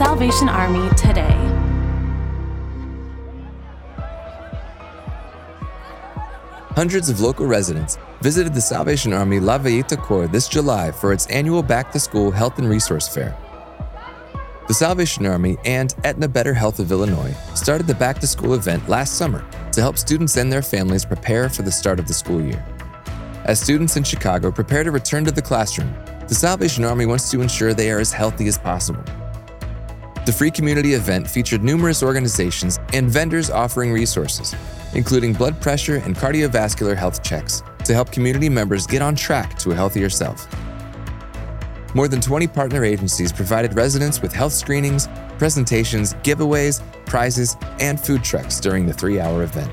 Salvation Army today. Hundreds of local residents visited the Salvation Army La Villita Corps this July for its annual Back to School Health and Resource Fair. The Salvation Army and Aetna Better Health of Illinois started the Back to School event last summer to help students and their families prepare for the start of the school year. As students in Chicago prepare to return to the classroom, the Salvation Army wants to ensure they are as healthy as possible. The free community event featured numerous organizations and vendors offering resources, including blood pressure and cardiovascular health checks to help community members get on track to a healthier self. More than 20 partner agencies provided residents with health screenings, presentations, giveaways, prizes, and food trucks during the three hour event.